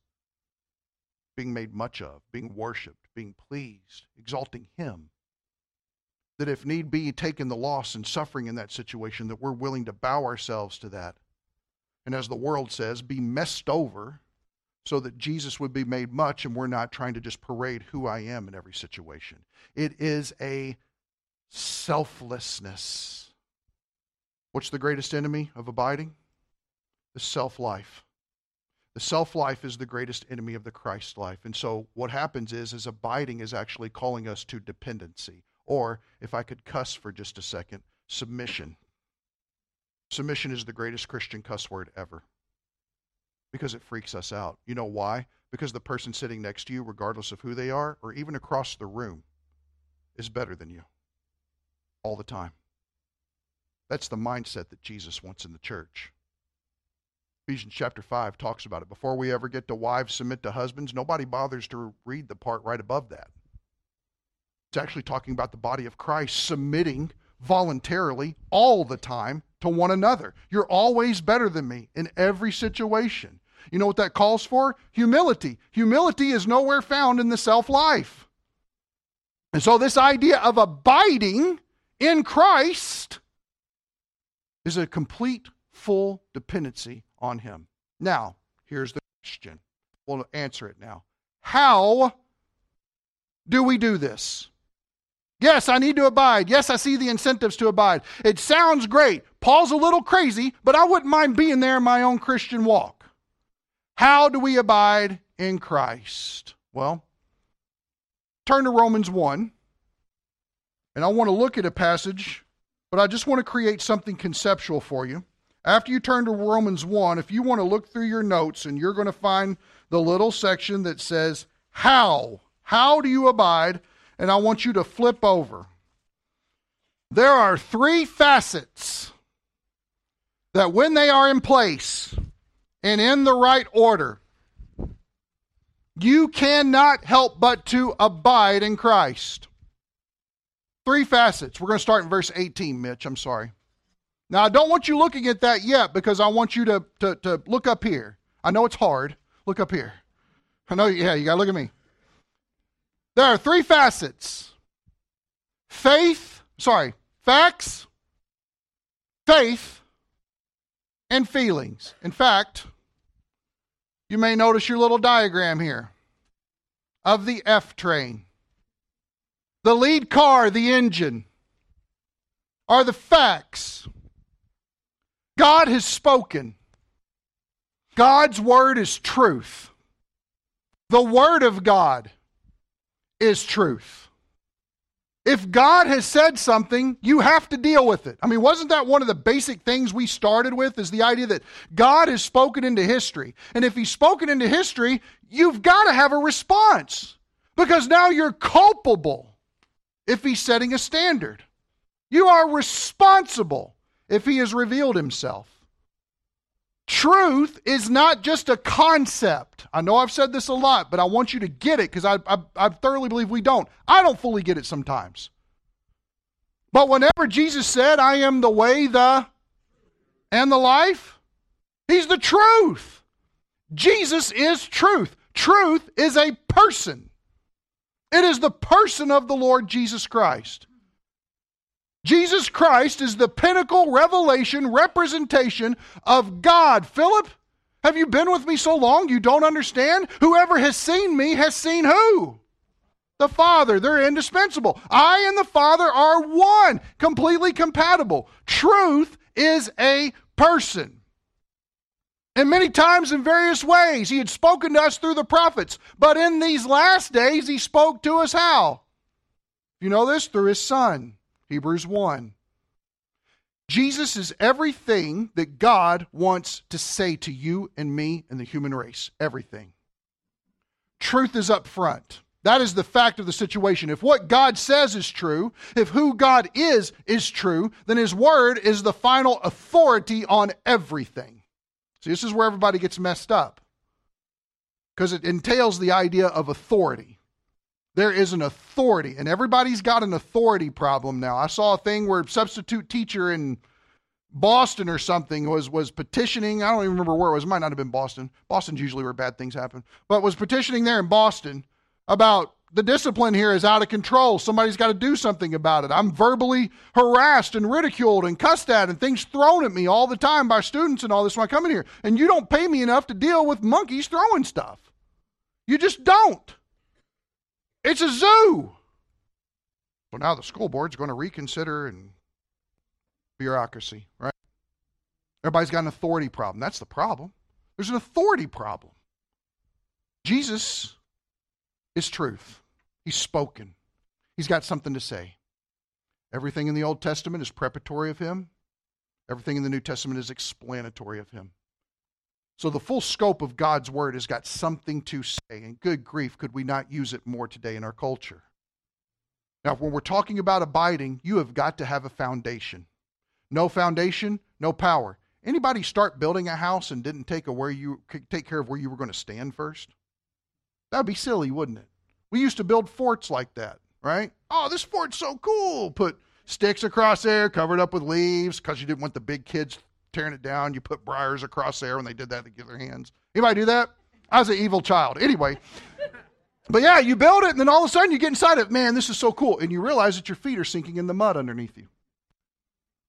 being made much of, being worshiped, being pleased, exalting Him. That if need be, taking the loss and suffering in that situation, that we're willing to bow ourselves to that. And as the world says, be messed over so that Jesus would be made much and we're not trying to just parade who I am in every situation. It is a selflessness. What's the greatest enemy of abiding? The self life. The self life is the greatest enemy of the Christ life. And so what happens is is abiding is actually calling us to dependency or if I could cuss for just a second, submission. Submission is the greatest Christian cuss word ever. Because it freaks us out. You know why? Because the person sitting next to you regardless of who they are or even across the room is better than you all the time. That's the mindset that Jesus wants in the church. Ephesians chapter 5 talks about it. Before we ever get to wives submit to husbands, nobody bothers to read the part right above that. It's actually talking about the body of Christ submitting voluntarily all the time to one another. You're always better than me in every situation. You know what that calls for? Humility. Humility is nowhere found in the self life. And so, this idea of abiding in Christ is a complete, full dependency on Him. Now, here's the question. We'll answer it now. How do we do this? Yes, I need to abide. Yes, I see the incentives to abide. It sounds great. Paul's a little crazy, but I wouldn't mind being there in my own Christian walk. How do we abide in Christ? Well, turn to Romans 1. And I want to look at a passage, but I just want to create something conceptual for you. After you turn to Romans 1, if you want to look through your notes and you're going to find the little section that says, How? How do you abide? And I want you to flip over. There are three facets that, when they are in place and in the right order, you cannot help but to abide in Christ. Three facets. We're going to start in verse 18, Mitch. I'm sorry. Now, I don't want you looking at that yet because I want you to, to, to look up here. I know it's hard. Look up here. I know, yeah, you got to look at me. There are three facets faith, sorry, facts, faith, and feelings. In fact, you may notice your little diagram here of the F train. The lead car, the engine, are the facts. God has spoken. God's word is truth. The Word of God is truth. If God has said something, you have to deal with it. I mean, wasn't that one of the basic things we started with? Is the idea that God has spoken into history. And if He's spoken into history, you've got to have a response because now you're culpable if He's setting a standard. You are responsible if He has revealed Himself. Truth is not just a concept. I know I've said this a lot, but I want you to get it because I, I, I, thoroughly believe we don't. I don't fully get it sometimes. But whenever Jesus said, I am the way, the, and the life, He's the truth. Jesus is truth. Truth is a person, it is the person of the Lord Jesus Christ. Jesus Christ is the pinnacle revelation, representation of God. Philip, have you been with me so long you don't understand? Whoever has seen me has seen who? The Father. They're indispensable. I and the Father are one, completely compatible. Truth is a person. And many times in various ways, he had spoken to us through the prophets. But in these last days, he spoke to us how? You know this? Through his Son. Hebrews 1. Jesus is everything that God wants to say to you and me and the human race. Everything. Truth is up front. That is the fact of the situation. If what God says is true, if who God is is true, then His Word is the final authority on everything. See, this is where everybody gets messed up because it entails the idea of authority. There is an authority, and everybody's got an authority problem now. I saw a thing where a substitute teacher in Boston or something was was petitioning. I don't even remember where it was. It might not have been Boston. Boston's usually where bad things happen, but was petitioning there in Boston about the discipline here is out of control. Somebody's got to do something about it. I'm verbally harassed and ridiculed and cussed at and things thrown at me all the time by students and all this when I come in here. And you don't pay me enough to deal with monkeys throwing stuff. You just don't. It's a zoo. Well, now the school board's going to reconsider and bureaucracy, right? Everybody's got an authority problem. That's the problem. There's an authority problem. Jesus is truth. He's spoken. He's got something to say. Everything in the Old Testament is preparatory of him. Everything in the New Testament is explanatory of him. So the full scope of God's word has got something to say. And good grief, could we not use it more today in our culture? Now, when we're talking about abiding, you have got to have a foundation. No foundation, no power. Anybody start building a house and didn't take a where you take care of where you were going to stand first? That'd be silly, wouldn't it? We used to build forts like that, right? Oh, this fort's so cool. Put sticks across there, covered up with leaves, because you didn't want the big kids tearing it down. You put briars across there when they did that to get their hands. Anybody do that? I was an evil child. Anyway. But yeah, you build it, and then all of a sudden you get inside it. Man, this is so cool. And you realize that your feet are sinking in the mud underneath you.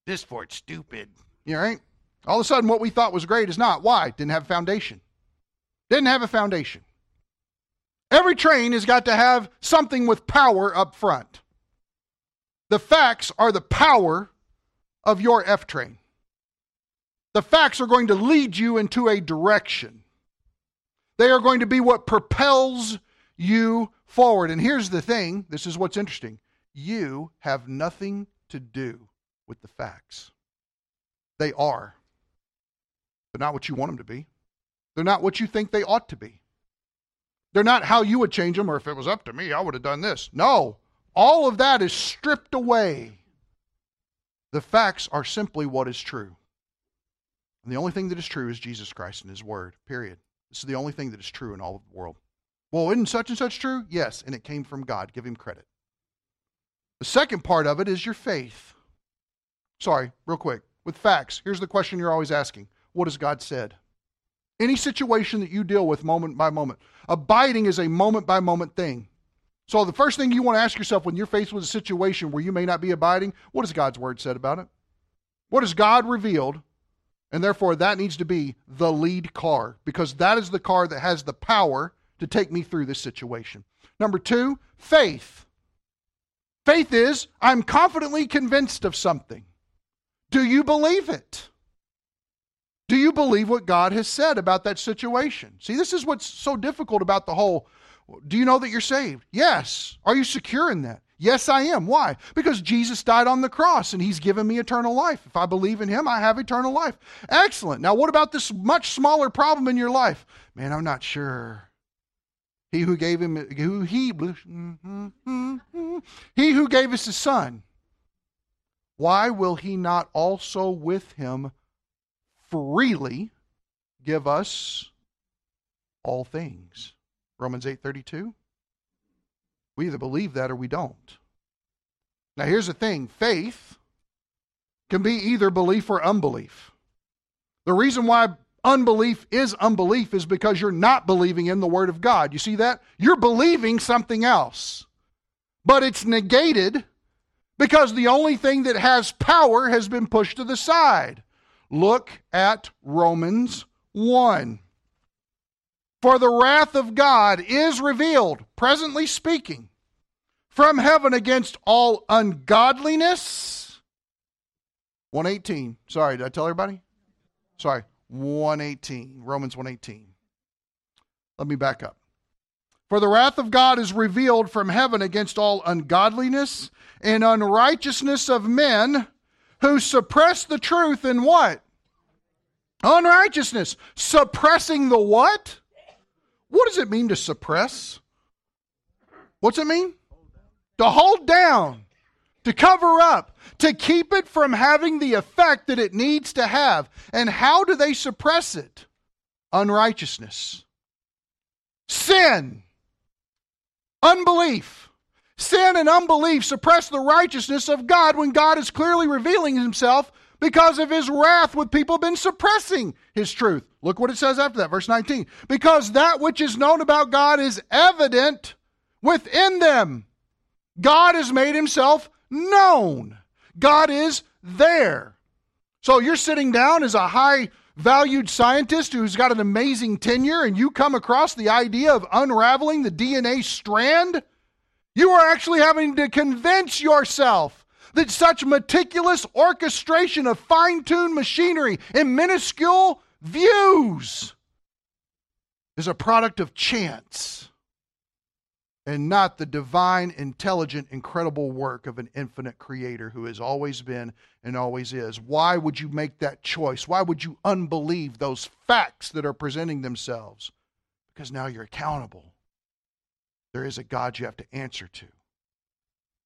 This fort's stupid. You right? All of a sudden, what we thought was great is not. Why? Didn't have a foundation. Didn't have a foundation. Every train has got to have something with power up front. The facts are the power of your F train. The facts are going to lead you into a direction. They are going to be what propels you forward. And here's the thing this is what's interesting you have nothing to do with the facts. They are. They're not what you want them to be, they're not what you think they ought to be. They're not how you would change them, or if it was up to me, I would have done this. No, all of that is stripped away. The facts are simply what is true. And the only thing that is true is Jesus Christ and His Word, period. This is the only thing that is true in all of the world. Well, isn't such and such true? Yes, and it came from God. Give Him credit. The second part of it is your faith. Sorry, real quick. With facts, here's the question you're always asking What has God said? Any situation that you deal with moment by moment, abiding is a moment by moment thing. So the first thing you want to ask yourself when you're faced with a situation where you may not be abiding, what has God's word said about it? What has God revealed and therefore, that needs to be the lead car because that is the car that has the power to take me through this situation. Number two, faith. Faith is I'm confidently convinced of something. Do you believe it? Do you believe what God has said about that situation? See, this is what's so difficult about the whole do you know that you're saved? Yes. Are you secure in that? Yes, I am. Why? Because Jesus died on the cross and he's given me eternal life. If I believe in him, I have eternal life. Excellent. Now, what about this much smaller problem in your life? Man, I'm not sure. He who gave him, who he, he who gave us his son, why will he not also with him freely give us all things? Romans 8:32. We either believe that or we don't. Now here's the thing, faith can be either belief or unbelief. The reason why unbelief is unbelief is because you're not believing in the Word of God. You see that? You're believing something else. But it's negated because the only thing that has power has been pushed to the side. Look at Romans 1. For the wrath of God is revealed, presently speaking, from heaven against all ungodliness. 118. Sorry, did I tell everybody? Sorry. 118. Romans 118. Let me back up. For the wrath of God is revealed from heaven against all ungodliness and unrighteousness of men who suppress the truth in what? Unrighteousness. Suppressing the what? What does it mean to suppress? What's it mean? To hold down, to cover up, to keep it from having the effect that it needs to have. And how do they suppress it? Unrighteousness, sin, unbelief. Sin and unbelief suppress the righteousness of God when God is clearly revealing himself because of his wrath with people been suppressing his truth. Look what it says after that, verse 19. Because that which is known about God is evident within them. God has made himself known. God is there. So you're sitting down as a high valued scientist who's got an amazing tenure, and you come across the idea of unraveling the DNA strand. You are actually having to convince yourself that such meticulous orchestration of fine tuned machinery and minuscule views is a product of chance and not the divine, intelligent, incredible work of an infinite creator who has always been and always is. Why would you make that choice? Why would you unbelieve those facts that are presenting themselves? Because now you're accountable. There is a God you have to answer to.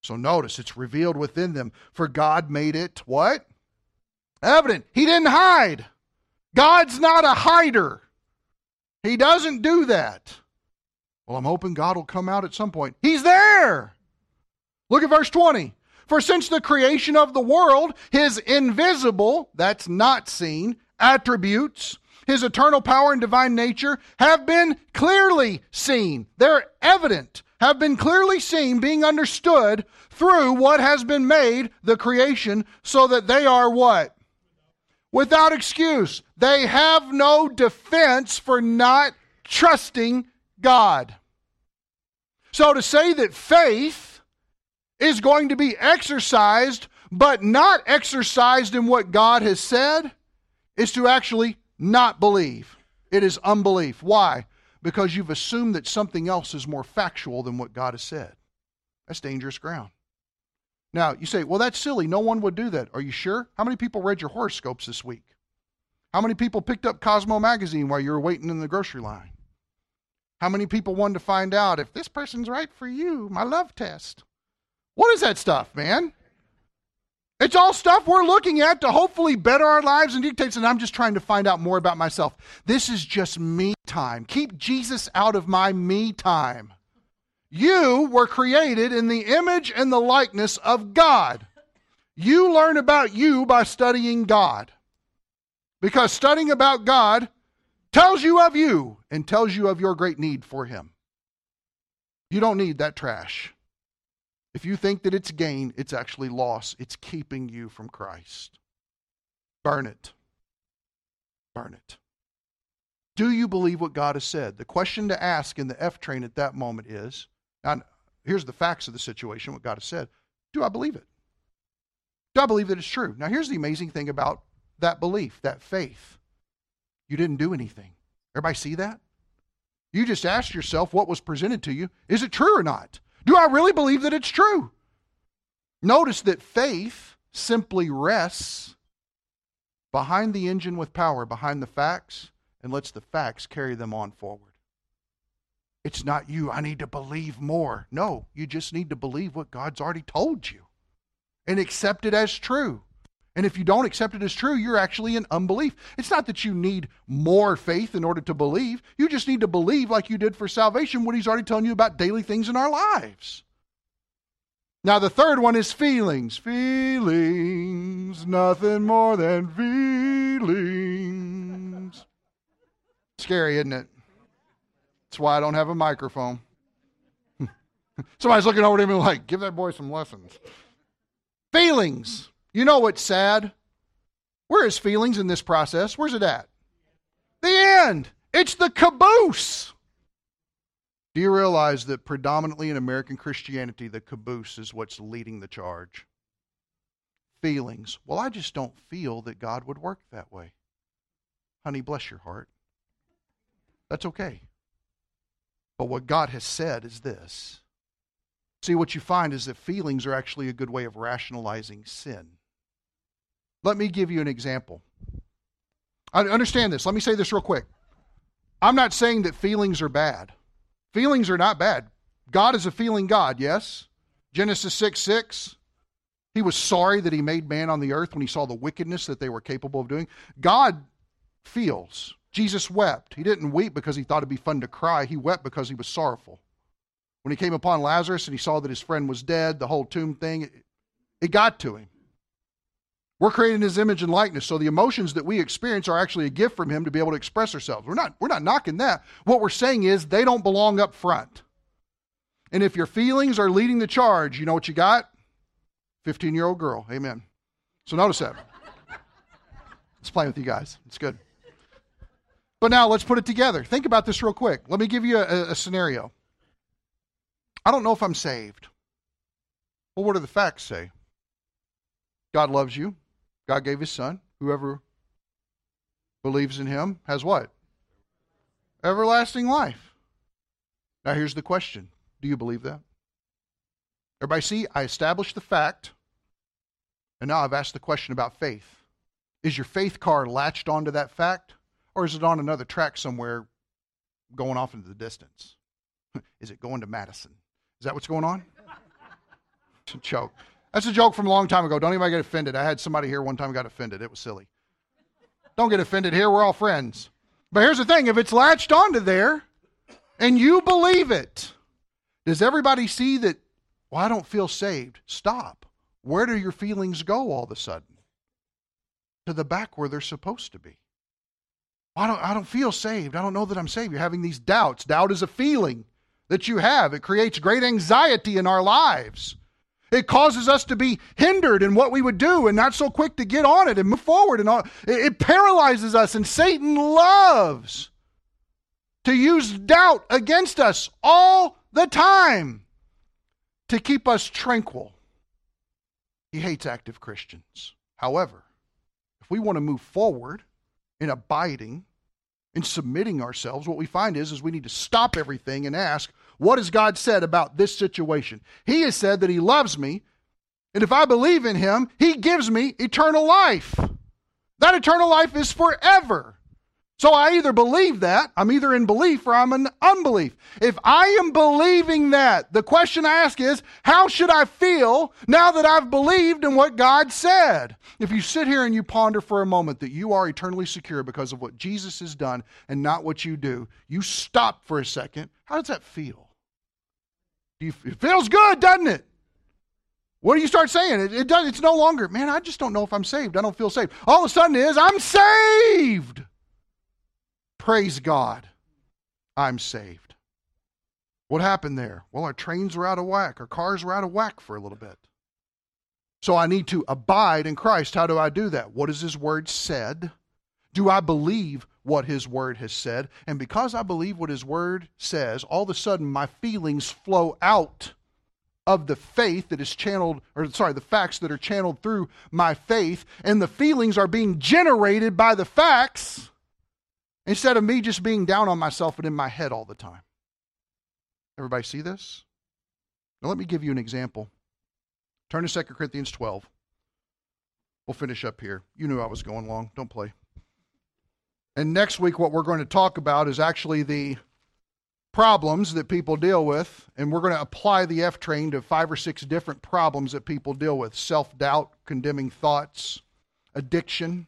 So notice it's revealed within them, for God made it what? Evident. He didn't hide. God's not a hider. He doesn't do that. Well, I'm hoping God will come out at some point. He's there. Look at verse 20. For since the creation of the world, his invisible, that's not seen, attributes, his eternal power and divine nature have been clearly seen. They're evident, have been clearly seen, being understood through what has been made, the creation, so that they are what? without excuse. They have no defense for not trusting God. So to say that faith is going to be exercised, but not exercised in what God has said, is to actually not believe. It is unbelief. Why? Because you've assumed that something else is more factual than what God has said. That's dangerous ground. Now, you say, well, that's silly. No one would do that. Are you sure? How many people read your horoscopes this week? How many people picked up Cosmo magazine while you were waiting in the grocery line? How many people wanted to find out if this person's right for you? My love test. What is that stuff, man? It's all stuff we're looking at to hopefully better our lives and dictates, and I'm just trying to find out more about myself. This is just me time. Keep Jesus out of my me time. You were created in the image and the likeness of God. You learn about you by studying God. Because studying about God tells you of you and tells you of your great need for Him. You don't need that trash. If you think that it's gain, it's actually loss. It's keeping you from Christ. Burn it. Burn it. Do you believe what God has said? The question to ask in the F train at that moment is now, here's the facts of the situation, what God has said. Do I believe it? Do I believe that it's true? Now, here's the amazing thing about that belief, that faith. You didn't do anything. Everybody see that? You just asked yourself what was presented to you. Is it true or not? Do I really believe that it's true? Notice that faith simply rests behind the engine with power, behind the facts, and lets the facts carry them on forward. It's not you, I need to believe more. No, you just need to believe what God's already told you and accept it as true. And if you don't accept it as true, you're actually in unbelief. It's not that you need more faith in order to believe. You just need to believe, like you did for salvation, what He's already telling you about daily things in our lives. Now, the third one is feelings. Feelings, nothing more than feelings. Scary, isn't it? That's why I don't have a microphone. Somebody's looking over to me like, give that boy some lessons. Feelings. You know what's sad? Where is feelings in this process? Where's it at? The end. It's the caboose. Do you realize that predominantly in American Christianity, the caboose is what's leading the charge? Feelings. Well, I just don't feel that God would work that way. Honey, bless your heart. That's okay. But what God has said is this. See, what you find is that feelings are actually a good way of rationalizing sin. Let me give you an example. I understand this. Let me say this real quick. I'm not saying that feelings are bad. Feelings are not bad. God is a feeling God, yes? Genesis 6 6. He was sorry that he made man on the earth when he saw the wickedness that they were capable of doing. God feels. Jesus wept. He didn't weep because he thought it'd be fun to cry. He wept because he was sorrowful. When he came upon Lazarus and he saw that his friend was dead, the whole tomb thing, it, it got to him. We're created in his image and likeness, so the emotions that we experience are actually a gift from him to be able to express ourselves. We're not, we're not knocking that. What we're saying is they don't belong up front. And if your feelings are leading the charge, you know what you got? 15 year old girl. Amen. So notice that. Let's play with you guys. It's good. But now let's put it together. Think about this real quick. Let me give you a, a scenario. I don't know if I'm saved. Well, what do the facts say? God loves you. God gave his son. Whoever believes in him has what? Everlasting life. Now, here's the question Do you believe that? Everybody see, I established the fact, and now I've asked the question about faith. Is your faith car latched onto that fact? Or is it on another track somewhere going off into the distance? is it going to Madison? Is that what's going on? Joke. That's a joke from a long time ago. Don't anybody get offended. I had somebody here one time got offended. It was silly. Don't get offended here. We're all friends. But here's the thing if it's latched onto there and you believe it, does everybody see that, well, I don't feel saved? Stop. Where do your feelings go all of a sudden? To the back where they're supposed to be. I don't, I don't feel saved. I don't know that I'm saved. You're having these doubts. Doubt is a feeling that you have, it creates great anxiety in our lives. It causes us to be hindered in what we would do and not so quick to get on it and move forward. And all. It paralyzes us, and Satan loves to use doubt against us all the time to keep us tranquil. He hates active Christians. However, if we want to move forward in abiding, in submitting ourselves, what we find is, is we need to stop everything and ask, what has God said about this situation? He has said that He loves me, and if I believe in Him, He gives me eternal life. That eternal life is forever. So I either believe that, I'm either in belief or I'm in unbelief. If I am believing that, the question I ask is, how should I feel now that I've believed in what God said? If you sit here and you ponder for a moment that you are eternally secure because of what Jesus has done and not what you do, you stop for a second. How does that feel? You, it feels good, doesn't it? What do you start saying? It, it does. It's no longer, man. I just don't know if I'm saved. I don't feel saved. All of a sudden, is I'm saved. Praise God, I'm saved. What happened there? Well, our trains were out of whack, our cars were out of whack for a little bit. So I need to abide in Christ. How do I do that? What has His Word said? Do I believe what His Word has said? And because I believe what His Word says, all of a sudden my feelings flow out of the faith that is channeled, or sorry, the facts that are channeled through my faith, and the feelings are being generated by the facts instead of me just being down on myself and in my head all the time. Everybody see this? Now, let me give you an example. Turn to 2 Corinthians 12. We'll finish up here. You knew I was going long. Don't play. And next week, what we're going to talk about is actually the problems that people deal with, and we're going to apply the F train to five or six different problems that people deal with self doubt, condemning thoughts, addiction,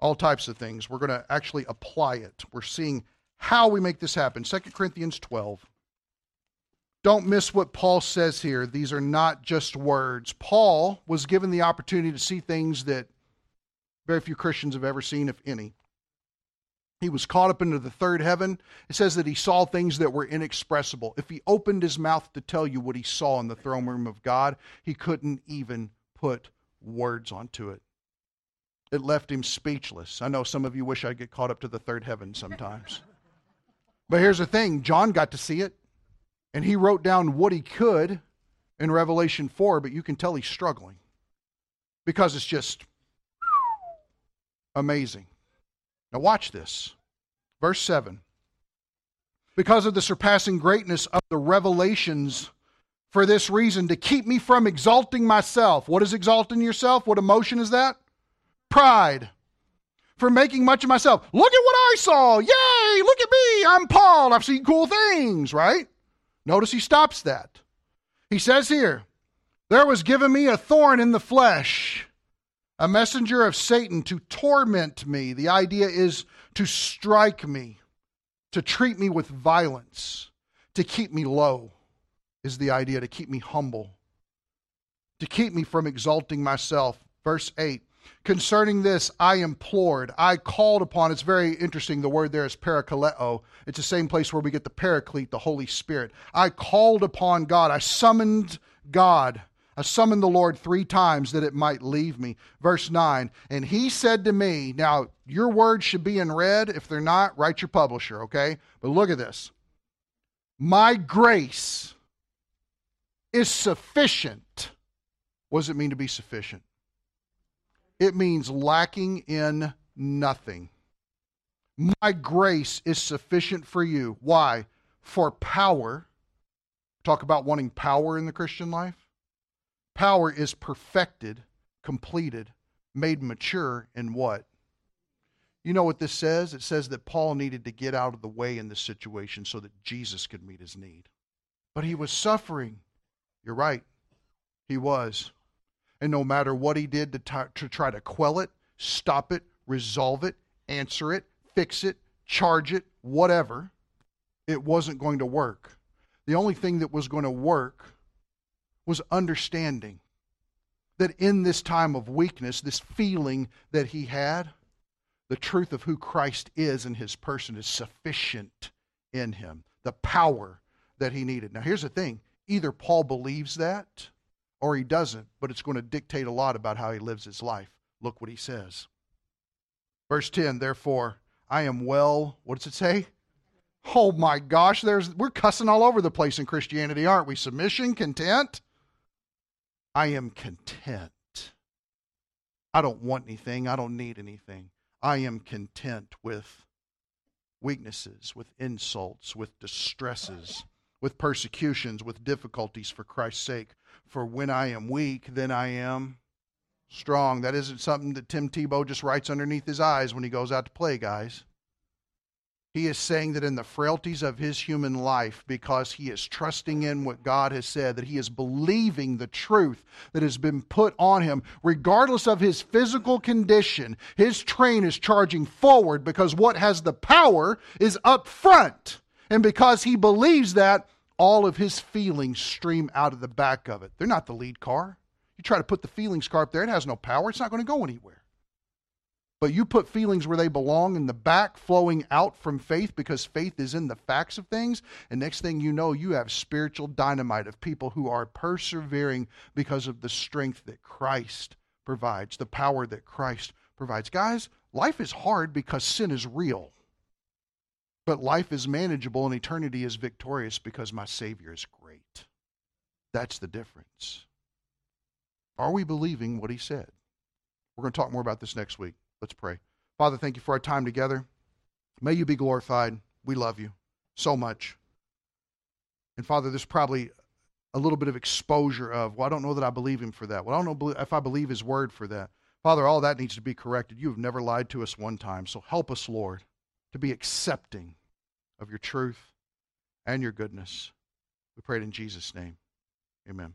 all types of things. We're going to actually apply it. We're seeing how we make this happen. 2 Corinthians 12. Don't miss what Paul says here. These are not just words. Paul was given the opportunity to see things that very few Christians have ever seen, if any. He was caught up into the third heaven. It says that he saw things that were inexpressible. If he opened his mouth to tell you what he saw in the throne room of God, he couldn't even put words onto it. It left him speechless. I know some of you wish I'd get caught up to the third heaven sometimes. but here's the thing John got to see it. And he wrote down what he could in Revelation 4, but you can tell he's struggling because it's just amazing. Now, watch this. Verse 7. Because of the surpassing greatness of the revelations, for this reason, to keep me from exalting myself. What is exalting yourself? What emotion is that? Pride. For making much of myself. Look at what I saw. Yay! Look at me. I'm Paul. I've seen cool things, right? Notice he stops that. He says here, There was given me a thorn in the flesh, a messenger of Satan to torment me. The idea is to strike me, to treat me with violence, to keep me low, is the idea, to keep me humble, to keep me from exalting myself. Verse 8 Concerning this, I implored, I called upon. It's very interesting. The word there is parakaleo. It's the same place where we get the paraclete, the Holy Spirit. I called upon God. I summoned God. I summoned the Lord three times that it might leave me. Verse 9, and he said to me, Now, your words should be in red. If they're not, write your publisher, okay? But look at this. My grace is sufficient. What does it mean to be sufficient? it means lacking in nothing. My grace is sufficient for you. Why? For power. Talk about wanting power in the Christian life. Power is perfected, completed, made mature in what? You know what this says? It says that Paul needed to get out of the way in this situation so that Jesus could meet his need. But he was suffering. You're right. He was. And no matter what he did to, t- to try to quell it, stop it, resolve it, answer it, fix it, charge it, whatever, it wasn't going to work. The only thing that was going to work was understanding that in this time of weakness, this feeling that he had, the truth of who Christ is and his person is sufficient in him, the power that he needed. Now, here's the thing either Paul believes that or he doesn't, but it's going to dictate a lot about how he lives his life. Look what he says. Verse 10, therefore, I am well, what does it say? Oh my gosh, there's we're cussing all over the place in Christianity, aren't we? Submission, content. I am content. I don't want anything, I don't need anything. I am content with weaknesses, with insults, with distresses, with persecutions, with difficulties for Christ's sake. For when I am weak, then I am strong. That isn't something that Tim Tebow just writes underneath his eyes when he goes out to play, guys. He is saying that in the frailties of his human life, because he is trusting in what God has said, that he is believing the truth that has been put on him, regardless of his physical condition, his train is charging forward because what has the power is up front. And because he believes that, all of his feelings stream out of the back of it. They're not the lead car. You try to put the feelings car up there, it has no power. It's not going to go anywhere. But you put feelings where they belong in the back, flowing out from faith because faith is in the facts of things. And next thing you know, you have spiritual dynamite of people who are persevering because of the strength that Christ provides, the power that Christ provides. Guys, life is hard because sin is real. But life is manageable and eternity is victorious because my Savior is great. That's the difference. Are we believing what He said? We're going to talk more about this next week. Let's pray. Father, thank you for our time together. May you be glorified. We love you so much. And Father, there's probably a little bit of exposure of, well, I don't know that I believe him for that. Well, I don't know if I believe his word for that. Father, all that needs to be corrected. You have never lied to us one time. So help us, Lord, to be accepting of your truth and your goodness. We pray it in Jesus' name. Amen.